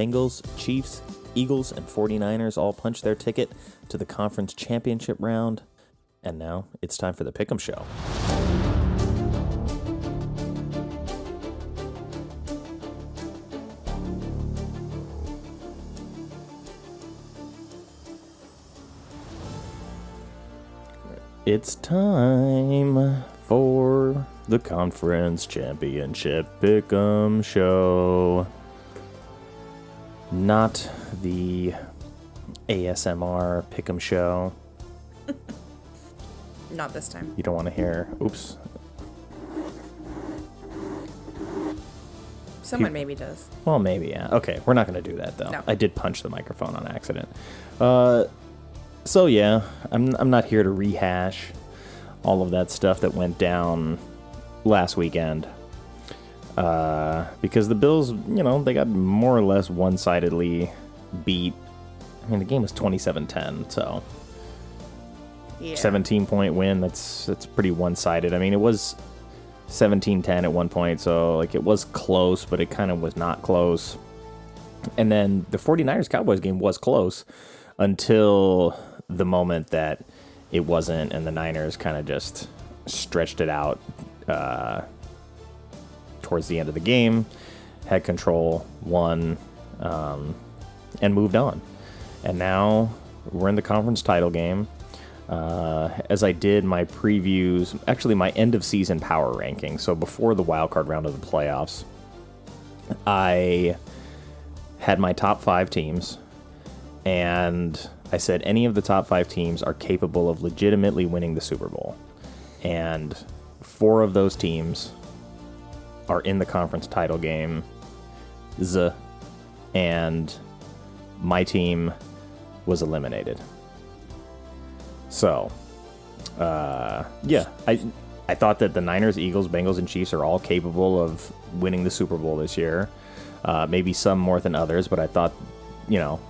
Bengals, Chiefs, Eagles, and 49ers all punched their ticket to the conference championship round. And now it's time for the Pick'em Show. It's time for the conference championship Pick'em Show not the ASMR Pick'em show. Not this time. You don't want to hear. Oops. Someone maybe does. Well, maybe yeah. Okay, we're not going to do that though. No. I did punch the microphone on accident. Uh, so yeah, I'm I'm not here to rehash all of that stuff that went down last weekend. Uh, because the Bills, you know, they got more or less one-sidedly beat. I mean, the game was 27-10, so Yeah. 17 point win that's that's pretty one-sided i mean it was 17-10 at one point so like it was close but it kind of was not close and then the 49ers cowboys game was close until the moment that it wasn't and the niners kind of just stretched it out uh, towards the end of the game had control won um, and moved on and now we're in the conference title game uh, as I did my previews, actually my end of season power ranking. So before the wild card round of the playoffs, I had my top five teams, and I said any of the top five teams are capable of legitimately winning the Super Bowl, and four of those teams are in the conference title game. Z, and my team was eliminated. So, uh, yeah, I I thought that the Niners, Eagles, Bengals, and Chiefs are all capable of winning the Super Bowl this year. Uh, maybe some more than others, but I thought, you know,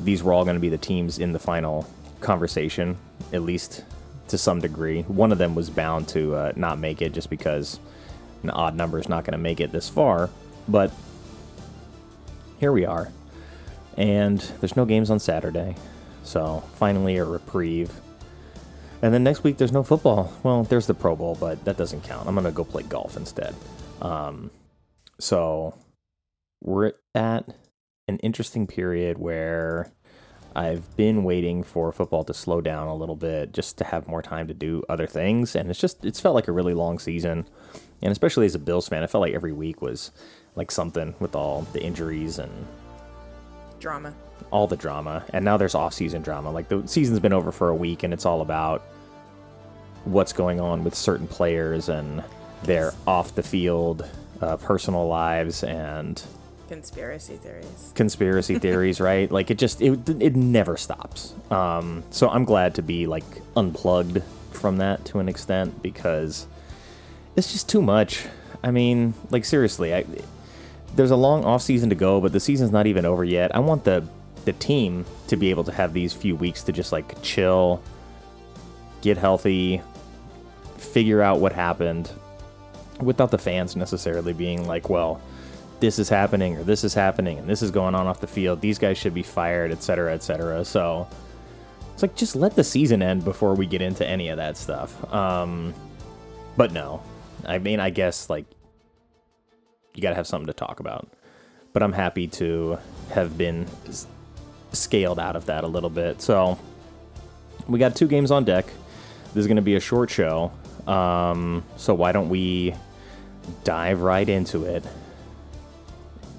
these were all going to be the teams in the final conversation, at least to some degree. One of them was bound to uh, not make it just because an odd number is not going to make it this far. But here we are. And there's no games on Saturday. So finally a reprieve. And then next week there's no football. Well, there's the Pro Bowl, but that doesn't count. I'm going to go play golf instead. Um, so we're at an interesting period where I've been waiting for football to slow down a little bit just to have more time to do other things. And it's just, it's felt like a really long season. And especially as a Bills fan, it felt like every week was like something with all the injuries and Drama. all the drama. And now there's off-season drama. Like the season's been over for a week, and it's all about what's going on with certain players and their off the field uh, personal lives and Conspiracy theories. conspiracy theories, right? Like it just it it never stops. Um, so I'm glad to be like unplugged from that to an extent because it's just too much. I mean, like seriously, I, there's a long off season to go, but the season's not even over yet. I want the the team to be able to have these few weeks to just like chill, get healthy, figure out what happened without the fans necessarily being like, well, this is happening or this is happening and this is going on off the field. These guys should be fired, et cetera, et cetera. So it's like just let the season end before we get into any of that stuff. Um, but no, I mean, I guess like you got to have something to talk about. But I'm happy to have been scaled out of that a little bit. So we got two games on deck. This is going to be a short show. Um, so why don't we dive right into it?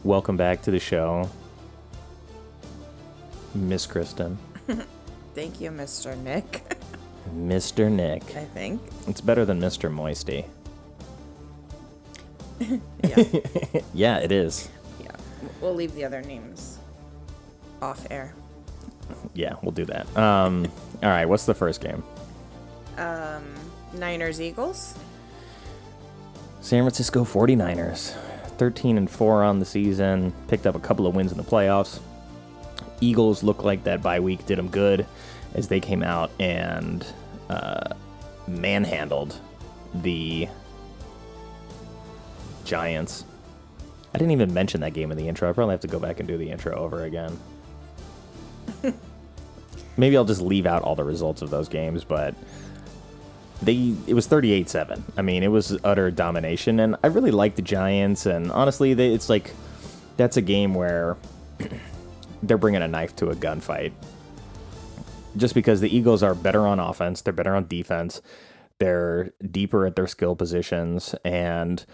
Welcome back to the show, Miss Kristen, Thank you, Mr. Nick. Mr. Nick. I think. It's better than Mr. Moisty. Yeah. Yeah, it is. yeah. We'll leave the other names off air. Yeah, we'll do that. Um, all right, what's the first game? Niners Eagles. San Francisco 49ers, 13 and 4 on the season, picked up a couple of wins in the playoffs. Eagles look like that bye week did them good as they came out and uh, manhandled the Giants. I didn't even mention that game in the intro. I probably have to go back and do the intro over again. Maybe I'll just leave out all the results of those games, but they it was 38-7 i mean it was utter domination and i really like the giants and honestly they, it's like that's a game where they're bringing a knife to a gunfight just because the eagles are better on offense they're better on defense they're deeper at their skill positions and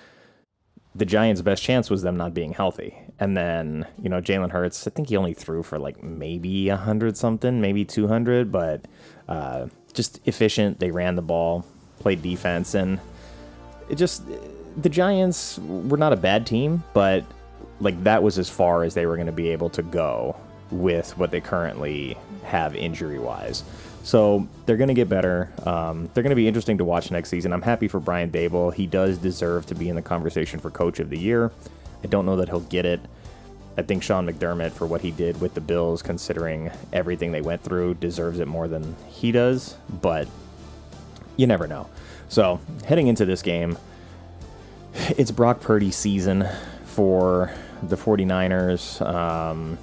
the Giants' best chance was them not being healthy. And then, you know, Jalen Hurts, I think he only threw for like maybe 100 something, maybe 200, but uh, just efficient. They ran the ball, played defense, and it just, the Giants were not a bad team, but like that was as far as they were going to be able to go with what they currently have injury wise. So they're going to get better. Um, they're going to be interesting to watch next season. I'm happy for Brian Daboll. He does deserve to be in the conversation for Coach of the Year. I don't know that he'll get it. I think Sean McDermott, for what he did with the Bills, considering everything they went through, deserves it more than he does. But you never know. So heading into this game, it's Brock Purdy season for the 49ers. Um,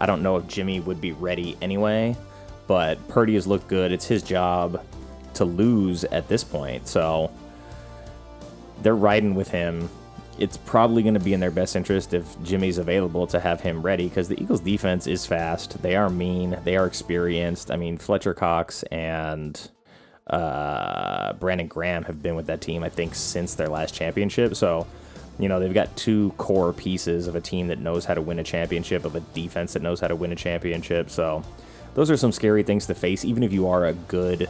I don't know if Jimmy would be ready anyway, but Purdy has looked good. It's his job to lose at this point. So they're riding with him. It's probably going to be in their best interest if Jimmy's available to have him ready because the Eagles' defense is fast. They are mean. They are experienced. I mean, Fletcher Cox and uh, Brandon Graham have been with that team, I think, since their last championship. So, you know, they've got two core pieces of a team that knows how to win a championship, of a defense that knows how to win a championship. So, those are some scary things to face, even if you are a good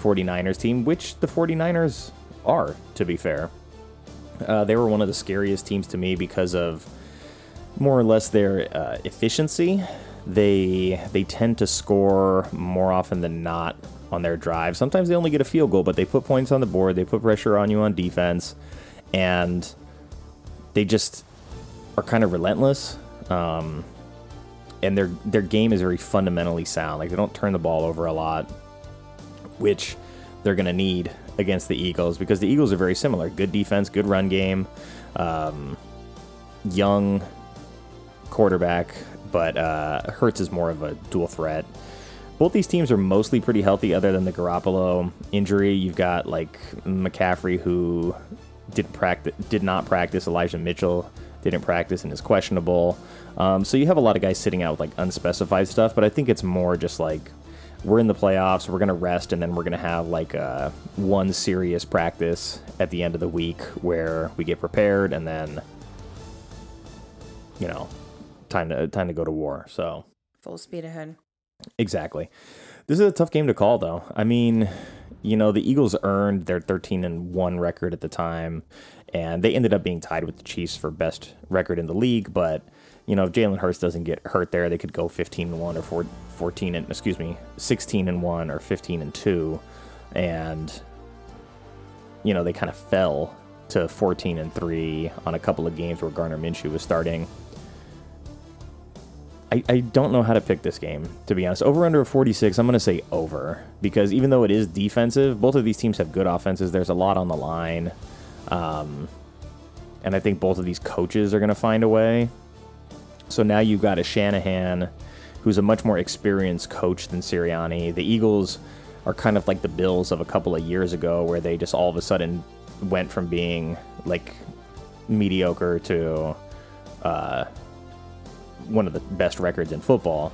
49ers team, which the 49ers are, to be fair. Uh, they were one of the scariest teams to me because of more or less their uh, efficiency. They they tend to score more often than not on their drive. Sometimes they only get a field goal, but they put points on the board. They put pressure on you on defense, and they just are kind of relentless. Um, and their their game is very fundamentally sound. Like they don't turn the ball over a lot, which they're going to need against the Eagles because the Eagles are very similar. Good defense, good run game, um, young quarterback, but uh, Hurts is more of a dual threat. Both these teams are mostly pretty healthy, other than the Garoppolo injury. You've got like McCaffrey, who didn't practice, did not practice. Elijah Mitchell didn't practice and is questionable. Um, so you have a lot of guys sitting out with like unspecified stuff, but I think it's more just like we're in the playoffs, we're gonna rest, and then we're gonna have like uh, one serious practice at the end of the week where we get prepared, and then you know, time to time to go to war. So Full speed ahead. Exactly. This is a tough game to call, though. I mean, you know, the Eagles earned their 13 and 1 record at the time, and they ended up being tied with the Chiefs for best record in the league. But, you know, if Jalen Hurts doesn't get hurt there, they could go 15 and 1 or 14 and, excuse me, 16 and 1 or 15 and 2. And, you know, they kind of fell to 14 and 3 on a couple of games where Gardner Minshew was starting. I, I don't know how to pick this game, to be honest. Over under 46, I'm going to say over. Because even though it is defensive, both of these teams have good offenses. There's a lot on the line. Um, and I think both of these coaches are going to find a way. So now you've got a Shanahan who's a much more experienced coach than Sirianni. The Eagles are kind of like the Bills of a couple of years ago, where they just all of a sudden went from being like mediocre to uh, one of the best records in football.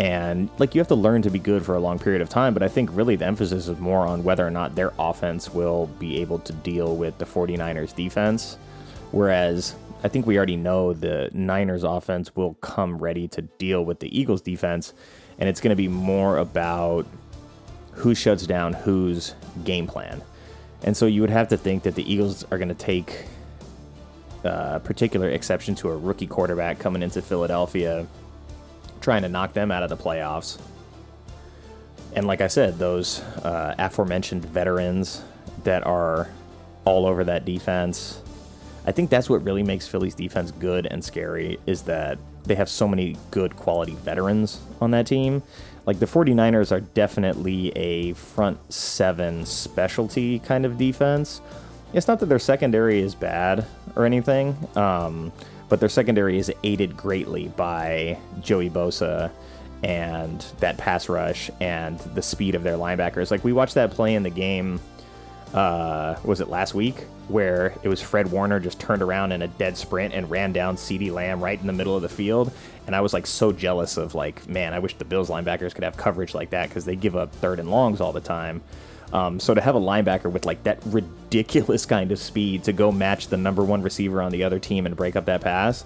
And like you have to learn to be good for a long period of time, but I think really the emphasis is more on whether or not their offense will be able to deal with the 49ers defense. Whereas I think we already know the Niners offense will come ready to deal with the Eagles defense, and it's going to be more about who shuts down whose game plan. And so you would have to think that the Eagles are going to take uh, particular exception to a rookie quarterback coming into Philadelphia trying to knock them out of the playoffs. And like I said, those uh, aforementioned veterans that are all over that defense. I think that's what really makes Philly's defense good and scary is that they have so many good quality veterans on that team. Like the 49ers are definitely a front seven specialty kind of defense. It's not that their secondary is bad or anything, um, but their secondary is aided greatly by Joey Bosa and that pass rush and the speed of their linebackers. Like we watched that play in the game uh, was it last week where it was Fred Warner just turned around in a dead sprint and ran down CeeDee Lamb right in the middle of the field. And I was like so jealous of like, man, I wish the Bills linebackers could have coverage like that because they give up third and longs all the time. Um, so to have a linebacker with like that ridiculous kind of speed to go match the number one receiver on the other team and break up that pass,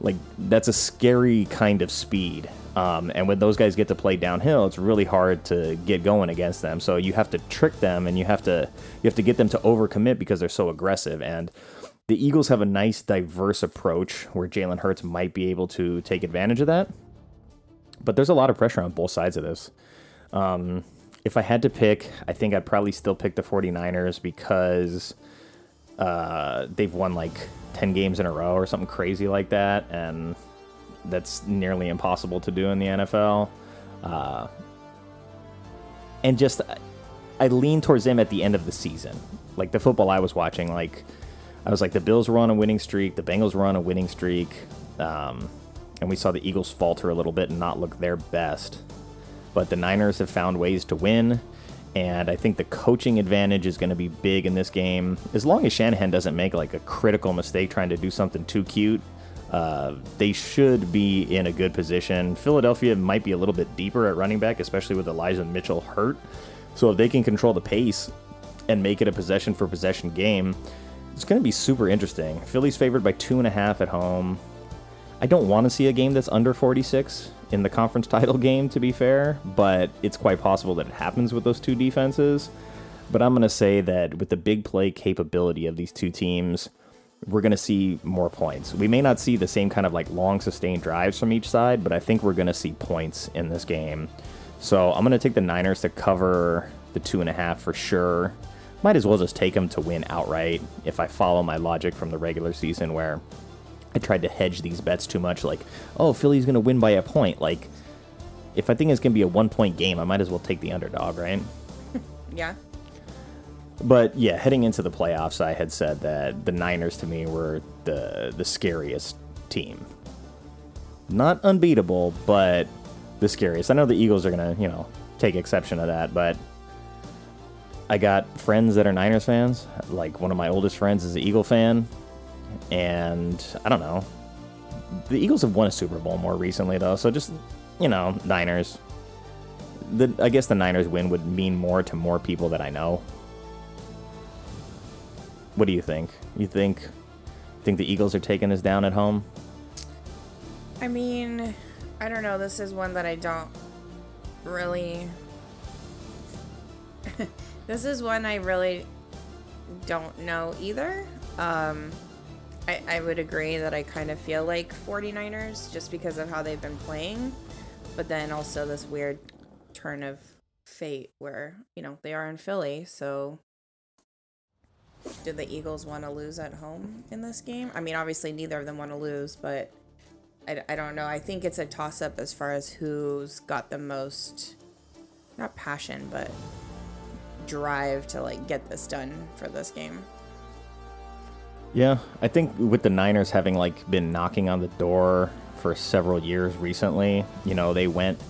like that's a scary kind of speed. Um, and when those guys get to play downhill, it's really hard to get going against them. So you have to trick them, and you have to you have to get them to overcommit because they're so aggressive. And the Eagles have a nice, diverse approach where Jalen Hurts might be able to take advantage of that. But there's a lot of pressure on both sides of this. Um, if I had to pick, I think I'd probably still pick the 49ers because uh, they've won like 10 games in a row or something crazy like that. And that's nearly impossible to do in the NFL. Uh, and just, I lean towards them at the end of the season. Like the football I was watching, like, I was like, the Bills were on a winning streak, the Bengals were on a winning streak. Um, and we saw the Eagles falter a little bit and not look their best. But the Niners have found ways to win. And I think the coaching advantage is going to be big in this game. As long as Shanahan doesn't make like a critical mistake trying to do something too cute, uh, they should be in a good position. Philadelphia might be a little bit deeper at running back, especially with Elijah Mitchell hurt. So if they can control the pace and make it a possession for possession game, it's going to be super interesting. Philly's favored by two and a half at home. I don't want to see a game that's under 46 in the conference title game, to be fair, but it's quite possible that it happens with those two defenses. But I'm going to say that with the big play capability of these two teams, we're going to see more points. We may not see the same kind of like long sustained drives from each side, but I think we're going to see points in this game. So I'm going to take the Niners to cover the two and a half for sure. Might as well just take them to win outright if I follow my logic from the regular season where I tried to hedge these bets too much. Like, oh, Philly's going to win by a point. Like, if I think it's going to be a one point game, I might as well take the underdog, right? Yeah. But yeah, heading into the playoffs, I had said that the Niners to me were the the scariest team. Not unbeatable, but the scariest. I know the Eagles are gonna, you know, take exception to that, but I got friends that are Niners fans. Like one of my oldest friends is an Eagle fan, and I don't know. The Eagles have won a Super Bowl more recently, though, so just you know, Niners. The I guess the Niners win would mean more to more people that I know. What do you think? You think think the Eagles are taking us down at home? I mean, I don't know. This is one that I don't really. this is one I really don't know either. Um, I, I would agree that I kind of feel like 49ers just because of how they've been playing, but then also this weird turn of fate where, you know, they are in Philly, so do the Eagles want to lose at home in this game? I mean, obviously, neither of them want to lose, but I, I don't know. I think it's a toss up as far as who's got the most, not passion, but drive to like get this done for this game. Yeah, I think with the Niners having like been knocking on the door for several years recently, you know, they went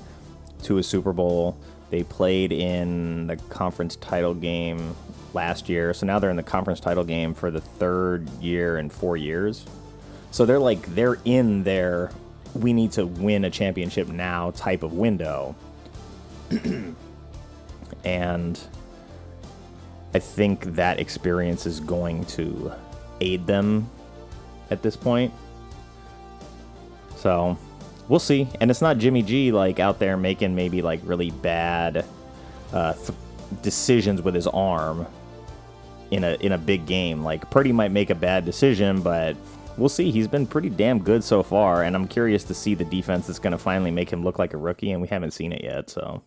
to a Super Bowl. They played in the conference title game last year. So now they're in the conference title game for the third year in 4 years. So they're like they're in their we need to win a championship now type of window. and I think that experience is going to aid them at this point. So we'll see. And it's not Jimmy G like out there making maybe like really bad uh, th- decisions with his arm in a in a big game. Like Purdy might make a bad decision, but we'll see. He's been pretty damn good so far, and I'm curious to see the defense that's going to finally make him look like a rookie, and we haven't seen it yet. So,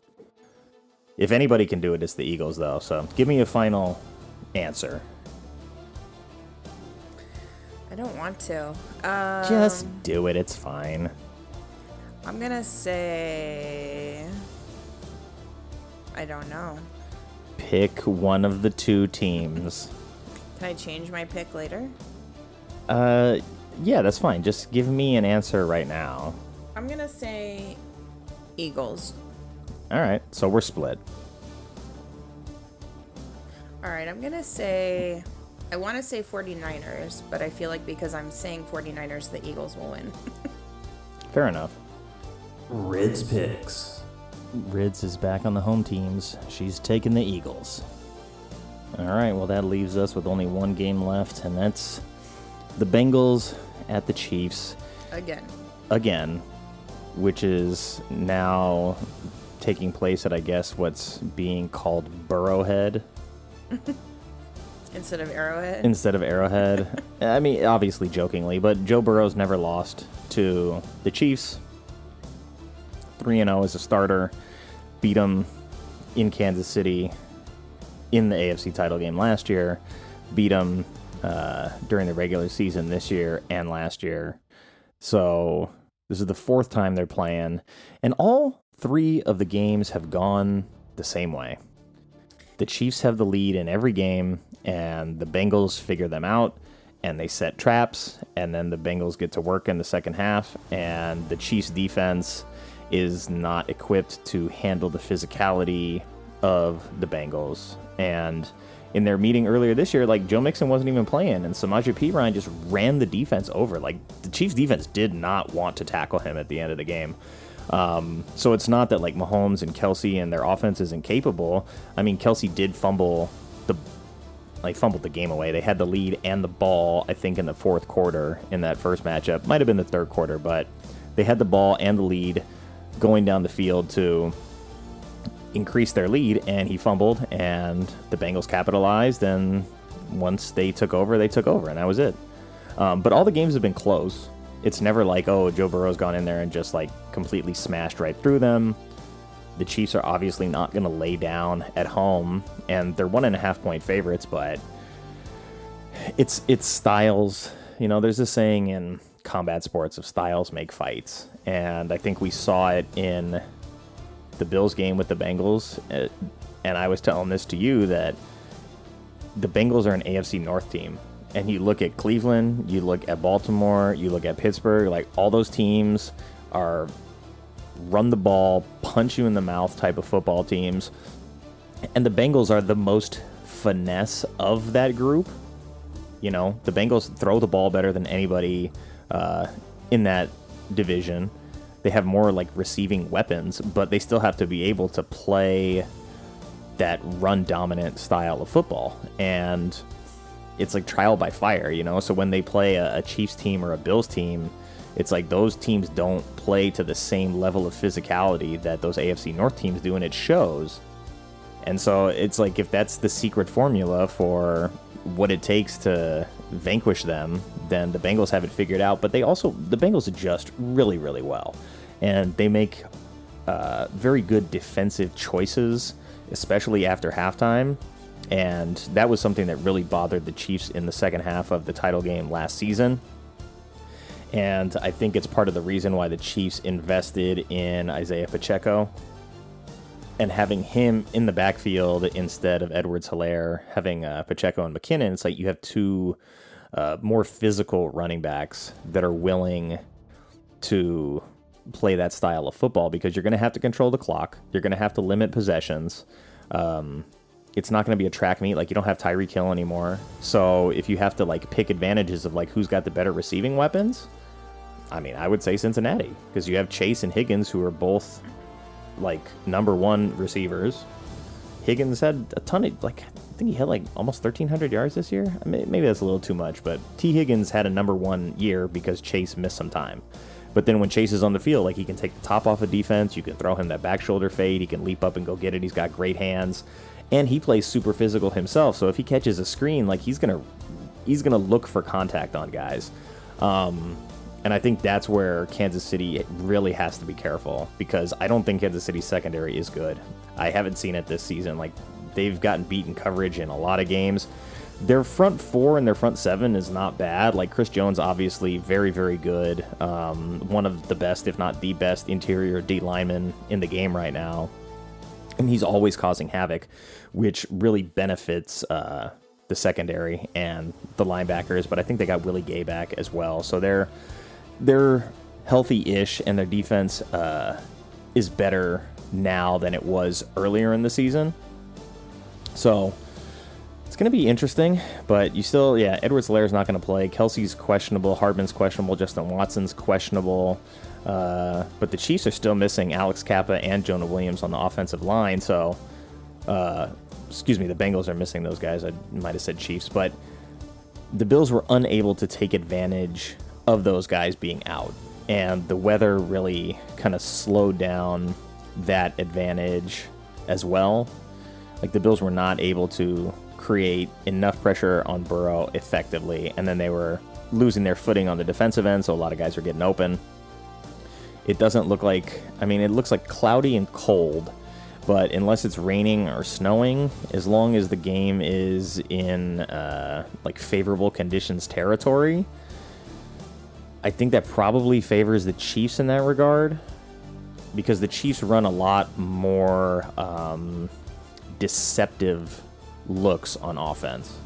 if anybody can do it, it's the Eagles, though. So, give me a final answer. I don't want to. Um, Just do it. It's fine. I'm gonna say. I don't know. Pick one of the two teams. Can I change my pick later? Uh, yeah, that's fine. Just give me an answer right now. I'm gonna say Eagles. All right, so we're split. All right, I'm gonna say. I want to say 49ers, but I feel like because I'm saying 49ers, the Eagles will win. Fair enough. Rids picks. Rids is back on the home teams. She's taking the Eagles. All right, well, that leaves us with only one game left, and that's the Bengals at the Chiefs Again. again, which is now taking place at, I guess, what's being called Burrowhead Instead of Arrowhead. instead of Arrowhead. I mean, obviously jokingly, but Joe Burrow's never lost to the Chiefs. 3 0 as a starter. Beat them in Kansas City in the AFC title game last year. Beat them uh, during the regular season this year and last year. So this is the fourth time they're playing. And all three of the games have gone the same way. The Chiefs have the lead in every game, and the Bengals figure them out and they set traps, and then the Bengals get to work in the second half, and the Chiefs defense is not equipped to handle the physicality of the Bengals. And in their meeting earlier this year, like Joe Mixon wasn't even playing, and Samaje Perine just ran the defense over. Like the Chiefs defense did not want to tackle him at the end of the game. Um, so it's not that like Mahomes and Kelce and their offense is incapable. I mean, Kelce did fumble the like fumbled the game away. They had the lead and the ball, I think, in the fourth quarter in that first matchup. Might have been the third quarter, but they had the ball and the lead going down the field to increase their lead, and he fumbled, and the Bengals capitalized. And once they took over, they took over, and that was it. Um, but all the games have been close. It's never like, oh, Joe Burrow's gone in there and just like completely smashed right through them. The Chiefs are obviously not going to lay down at home, and they're one and a half point favorites. But it's it's styles. You know, there's this saying in combat sports of styles make fights, and I think we saw it in the Bills game with the Bengals. uh, And I was telling this to you that the Bengals are an AFC North team. And you look at Cleveland, you look at Baltimore, you look at Pittsburgh, like all those teams are run the ball, punch you in the mouth type of football teams. And the Bengals are the most finesse of that group. You know, the Bengals throw the ball better than anybody uh, in that division. They have more like receiving weapons, but they still have to be able to play that run dominant style of football. And it's like trial by fire, you know? So when they play a, a Chiefs team or a Bills team, it's like those teams don't play to the same level of physicality that those AFC North teams do, and it shows. And so it's like if that's the secret formula for what it takes to vanquish them, then the Bengals have it figured out. But they also, the Bengals adjust really, really well. And they make uh, very good defensive choices, especially after halftime. And that was something that really bothered the Chiefs in the second half of the title game last season. And I think it's part of the reason why the Chiefs invested in Isaiah Pacheco and having him in the backfield instead of Edwards-Helaire, having uh, Pacheco and McKinnon. It's like you have two uh, more physical running backs that are willing to play that style of football because you're going to have to control the clock. You're going to have to limit possessions. Um, it's not going to be a track meet. Like you don't have Tyreek Hill anymore. So if you have to like pick advantages of like who's got the better receiving weapons, I mean, I would say Cincinnati because you have Chase and Higgins who are both like number one receivers. Higgins had a ton of like I think he had like almost 1,300 yards this year. I mean, maybe that's a little too much, but Tee Higgins had a number one year because Chase missed some time. But then when Chase is on the field, like he can take the top off of defense, you can throw him that back shoulder fade, he can leap up and go get it. He's got great hands, and he plays super physical himself. So if he catches a screen, like he's gonna he's gonna look for contact on guys. Um, and I think that's where Kansas City really has to be careful because I don't think Kansas City's secondary is good. I haven't seen it this season. Like they've gotten beaten coverage in a lot of games. Their front four and their front seven is not bad. Like Chris Jones, obviously very, very good. Um, one of the best, if not the best, interior D lineman in the game right now. And he's always causing havoc, which really benefits uh, the secondary and the linebackers. But I think they got Willie Gay back as well. So they're they're healthy-ish, and their defense uh, is better now than it was earlier in the season. So it's going to be interesting, but you still, yeah, Edwards is not going to play. Kelce's questionable. Hardman's questionable. Justin Watson's questionable. Uh, but the Chiefs are still missing Alex Cappa and Jonah Williams on the offensive line. So, uh, excuse me, the Bengals are missing those guys. I might have said Chiefs, but the Bills were unable to take advantage of those guys being out. And the weather really kind of slowed down that advantage as well. Like the Bills were not able to create enough pressure on Burrow effectively, and then they were losing their footing on the defensive end, so a lot of guys were getting open. It doesn't look like, I mean, it looks like cloudy and cold, but unless it's raining or snowing, as long as the game is in uh, like favorable conditions territory, I think that probably favors the Chiefs in that regard because the Chiefs run a lot more um, deceptive looks on offense.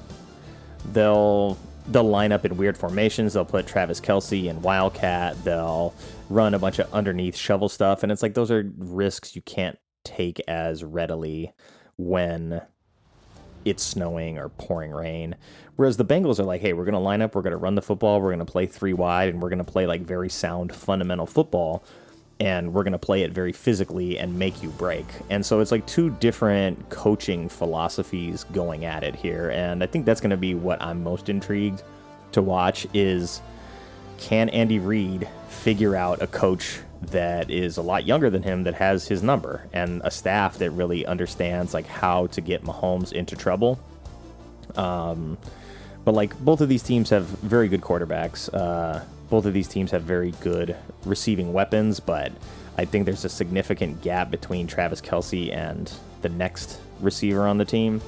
They'll they'll line up in weird formations. They'll put Travis Kelce in Wildcat. They'll run a bunch of underneath shovel stuff, and it's like those are risks you can't take as readily when it's snowing or pouring rain. Whereas the Bengals are like, hey, we're going to line up, we're going to run the football, we're going to play three wide, and we're going to play like very sound fundamental football, and we're going to play it very physically and make you break. And so it's like two different coaching philosophies going at it here, and I think that's going to be what I'm most intrigued to watch is can Andy Reid figure out a coach that is a lot younger than him that has his number and a staff that really understands like how to get Mahomes into trouble. Um, but like both of these teams have very good quarterbacks. Uh, both of these teams have very good receiving weapons, but I think there's a significant gap between Travis Kelce and the next receiver on the team.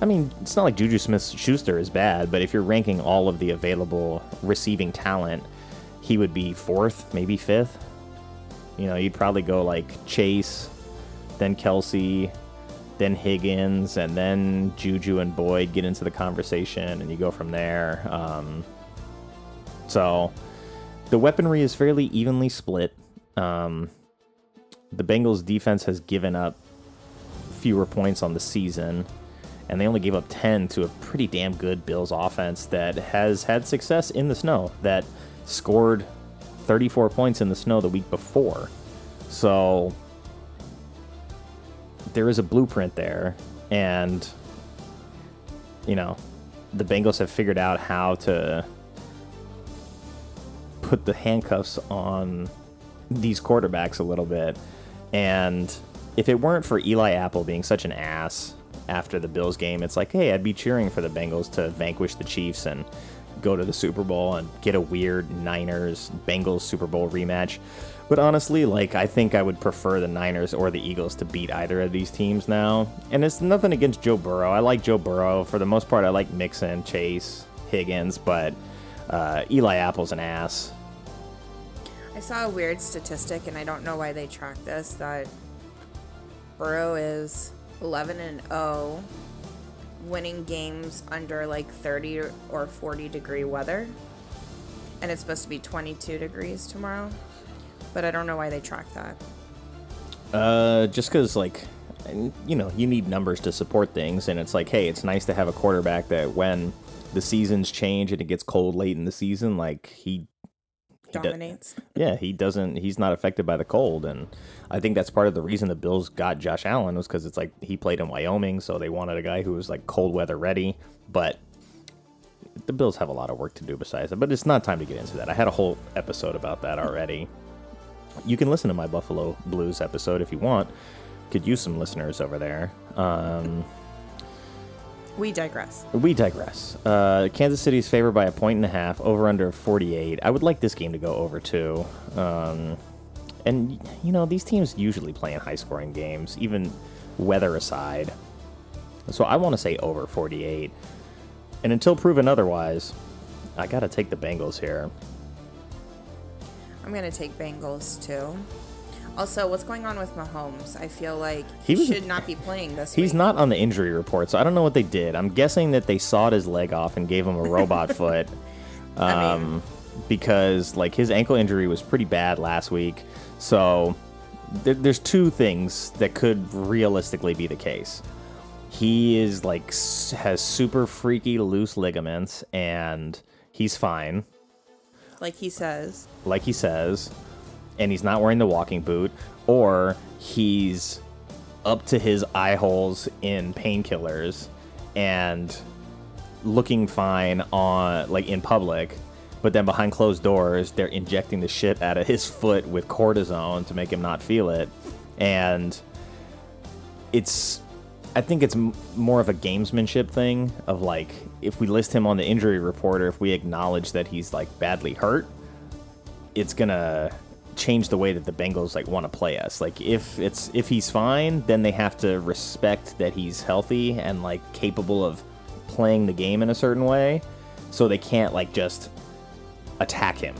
I mean, it's not like Juju Smith Schuster is bad, but if you're ranking all of the available receiving talent, he would be fourth, maybe fifth. You know, you'd probably go like Chase, then Kelce, then Higgins, and then Juju and Boyd get into the conversation, and you go from there. Um, so the weaponry is fairly evenly split. Um, the Bengals defense has given up fewer points on the season, and they only gave up 10 to a pretty damn good Bills offense that has had success in the snow, that scored 34 points in the snow the week before. So there is a blueprint there, and you know, the Bengals have figured out how to put the handcuffs on these quarterbacks a little bit. And if it weren't for Eli Apple being such an ass after the Bills game, it's like, hey, I'd be cheering for the Bengals to vanquish the Chiefs and go to the Super Bowl and get a weird Niners Bengals Super Bowl rematch. But honestly, like I think I would prefer the Niners or the Eagles to beat either of these teams now. And it's nothing against Joe Burrow. I like Joe Burrow for the most part. I like Mixon, Chase, Higgins, but uh, Eli Apple's an ass. I saw a weird statistic, and I don't know why they track this. That Burrow is 11 and 0 winning games under like 30 or 40 degree weather. And it's supposed to be 22 degrees tomorrow. But I don't know why they track that. Uh, just because, like, you know, you need numbers to support things. And it's like, hey, it's nice to have a quarterback that when the seasons change and it gets cold late in the season, like, he dominates. yeah, he doesn't. He's not affected by the cold, and I think that's part of the reason the Bills got Josh Allen was because it's like he played in Wyoming, so they wanted a guy who was like cold weather ready. But the Bills have a lot of work to do besides that. But it's not time to get into that. I had a whole episode about that already. You can listen to my Buffalo Blues episode if you want. Could use some listeners over there. Um, We digress. We digress. Uh, Kansas City's favored by a point and a half, over under 48. I would like this game to go over too. Um, and, you know, these teams usually play in high scoring games, even weather aside. So I want to say over 48. And until proven otherwise, I got to take the Bengals here. I'm gonna take Bengals too. Also, what's going on with Mahomes? I feel like He he, was- should not be playing this He's week. not on the injury report, so I don't know what they did. I'm guessing that they sawed his leg off and gave him a robot foot. Um, I mean- because like his ankle injury was pretty bad last week. So there, there's two things that could realistically be the case. He is like has super freaky loose ligaments and he's fine, like he says. like he says, and he's not wearing the walking boot, or he's up to his eye holes in painkillers and looking fine on like in public but then behind closed doors they're injecting the shit out of his foot with cortisone to make him not feel it. And it's i think it's more of a gamesmanship thing of like if we list him on the injury report or if we acknowledge that he's like badly hurt it's gonna change the way that the Bengals like want to play us. Like if it's if he's fine, then they have to respect that he's healthy and like capable of playing the game in a certain way. So they can't like just attack him,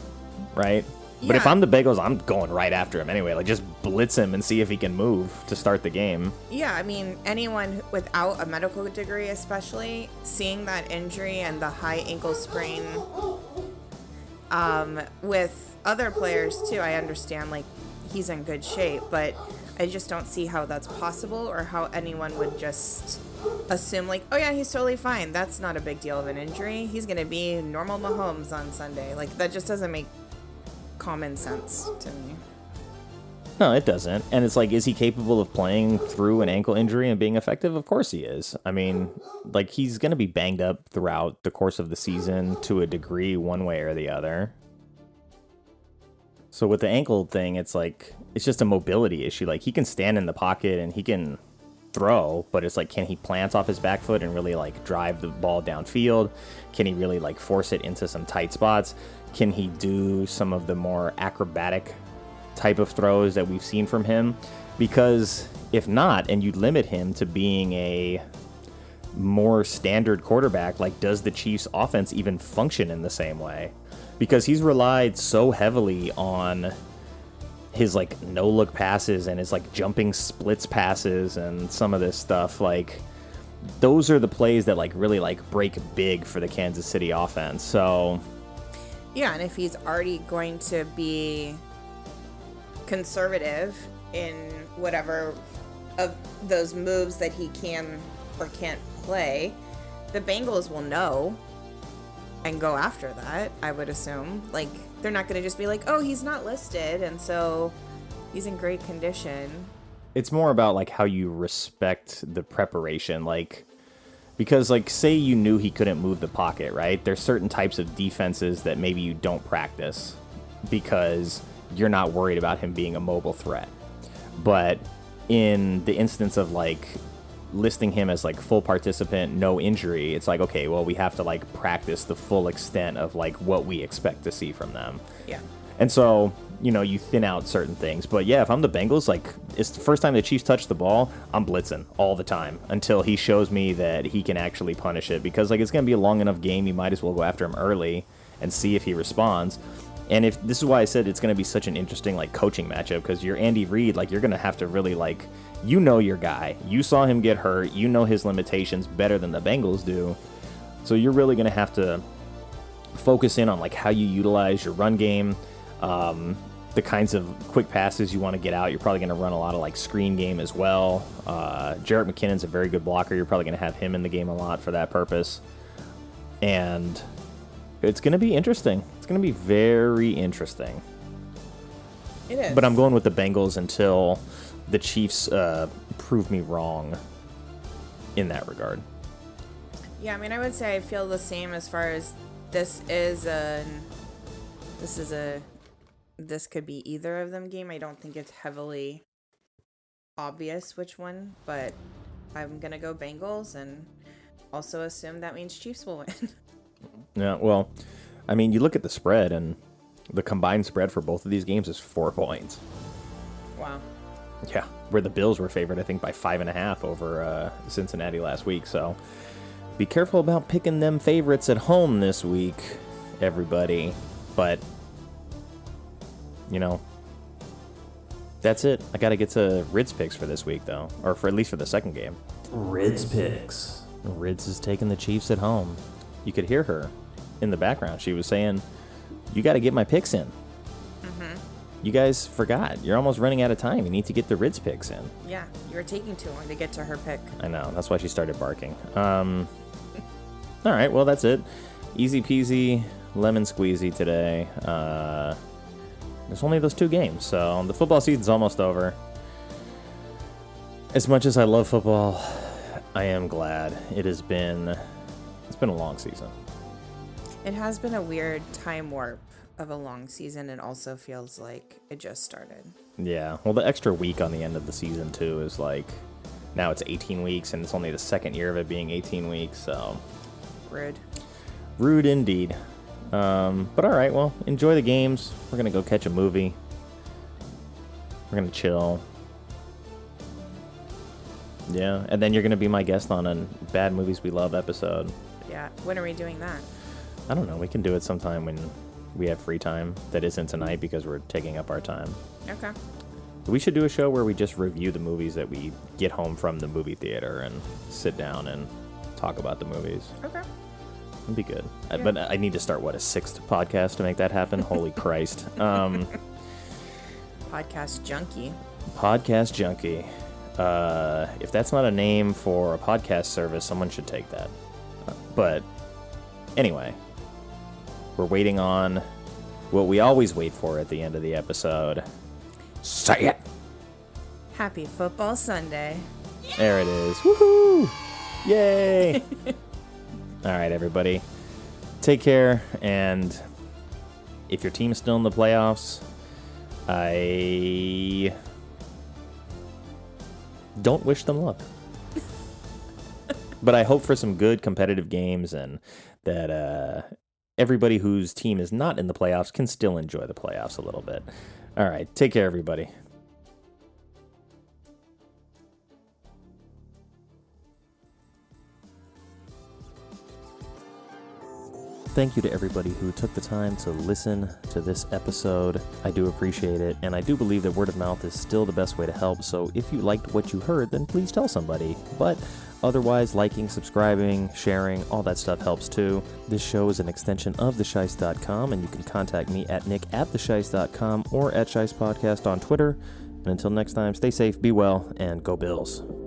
right? But if I'm the Bengals, I'm going right after him anyway. Like just blitz him and see if he can move to start the game. Yeah, I mean, anyone without a medical degree, especially seeing that injury and the high ankle sprain um, with other players too, I understand like he's in good shape, but I just don't see how that's possible or how anyone would just assume like, oh yeah, he's totally fine. That's not a big deal of an injury. He's gonna be normal Mahomes on Sunday. Like that just doesn't make common sense to me. No, it doesn't. And it's like, is he capable of playing through an ankle injury and being effective? Of course he is. I mean, like, he's going to be banged up throughout the course of the season to a degree, one way or the other. So with the ankle thing, it's like, it's just a mobility issue. Like, he can stand in the pocket and he can throw, but it's like, can he plant off his back foot and really, like, drive the ball downfield? Can he really, like, force it into some tight spots? Can he do some of the more acrobatic type of throws that we've seen from him because if not and you limit him to being a more standard quarterback like does the Chiefs offense even function in the same way because he's relied so heavily on his like no look passes and his like jumping splits passes and some of this stuff like those are the plays that like really like break big for the Kansas City offense. So Yeah, and if he's already going to be conservative in whatever of those moves that he can or can't play, the Bengals will know and go after that, I would assume. Like, they're not going to just be like, oh, he's not listed, and so he's in great condition. it's more about like how you respect the preparation like because like say you knew he couldn't move the pocket right there's certain types of defenses that maybe you don't practice because you're not worried about him being a mobile threat but in the instance of like listing him as like full participant no injury it's like okay well we have to like practice the full extent of like what we expect to see from them Yeah. and so, you know, you thin out certain things. But yeah, if I'm the Bengals, like it's the first time the Chiefs touch the ball, I'm blitzing all the time until he shows me that he can actually punish it. Because like it's gonna be a long enough game, you might as well go after him early and see if he responds. And if this is why I said it's gonna be such an interesting like coaching matchup because you're Andy Reid, like you're gonna have to really like you know your guy. You saw him get hurt, you know his limitations better than the Bengals do. So you're really gonna have to focus in on like how you utilize your run game, um, the kinds of quick passes you want to get out. You're probably going to run a lot of like screen game as well. Uh, Jarrett McKinnon's a very good blocker. You're probably going to have him in the game a lot for that purpose. And it's going to be interesting. It's going to be very interesting. It is. But I'm going with the Bengals until the Chiefs uh, prove me wrong in that regard. Yeah, I mean, I would say I feel the same as far as this is a this is a this could be either of them game. I don't think it's heavily obvious which one, but I'm gonna go Bengals and also assume that means Chiefs will win. Yeah, well, I mean, you look at the spread, and the combined spread for both of these games is four points. wow. Yeah, where the Bills were favored, I think, by five and a half over uh, Cincinnati last week. So be careful about picking them favorites at home this week, everybody. But, you know, that's it. I got to get to Rids picks for this week, though, or for at least for the second game. Rids Picks. Rids is taking the Chiefs at home. You could hear her in the background. She was saying, You got to get my picks in. You guys forgot. You're almost running out of time. You need to get the Ritz picks in. Yeah, you were taking too long to get to her pick. I know. That's why she started barking. Um, all right. Well, that's it. Easy peasy, lemon squeezy today. Uh, there's only those two games, so the football season's almost over. As much as I love football, I am glad it has been. It's been a long season. It has been a weird time warp of a long season. It also feels like it just started. Yeah. Well, the extra week on the end of the season too is like now it's 18 weeks, and it's only the second year of it being 18 weeks. So Rude. Rude indeed. Um, but all right, well, enjoy the games. We're gonna go catch a movie. We're gonna chill. Yeah, and then you're gonna be my guest on a bad movies we love episode. Yeah. When are we doing that? I don't know. We can do it sometime when we have free time. That isn't tonight because we're taking up our time. Okay. We should do a show where we just review the movies that we get home from the movie theater and sit down and talk about the movies. Okay. That'd be good. Uh, But I need to start what a sixth podcast to make that happen. Holy Christ! Um, Podcast junkie. podcast junkie. Uh, if that's not a name for a podcast service, someone should take that. Uh, But anyway, we're waiting on what we always wait for at the end of the episode. Say it. Happy Football Sunday. There it is. Woohoo! Yay! All right, everybody. Take care. And if your team's still in the playoffs, I don't wish them luck. but I hope for some good competitive games and that uh, everybody whose team is not in the playoffs can still enjoy the playoffs a little bit. All right. Take care, everybody. Thank you to everybody who took the time to listen to this episode. I do appreciate it, and I do believe that word of mouth is still the best way to help. So if you liked what you heard, then please tell somebody. But otherwise, liking, subscribing, sharing, all that stuff helps too. This show is an extension of theshice.com, and you can contact me at nick at theshice.com or at Shice Podcast on Twitter. And until next time, stay safe, be well, and go Bills.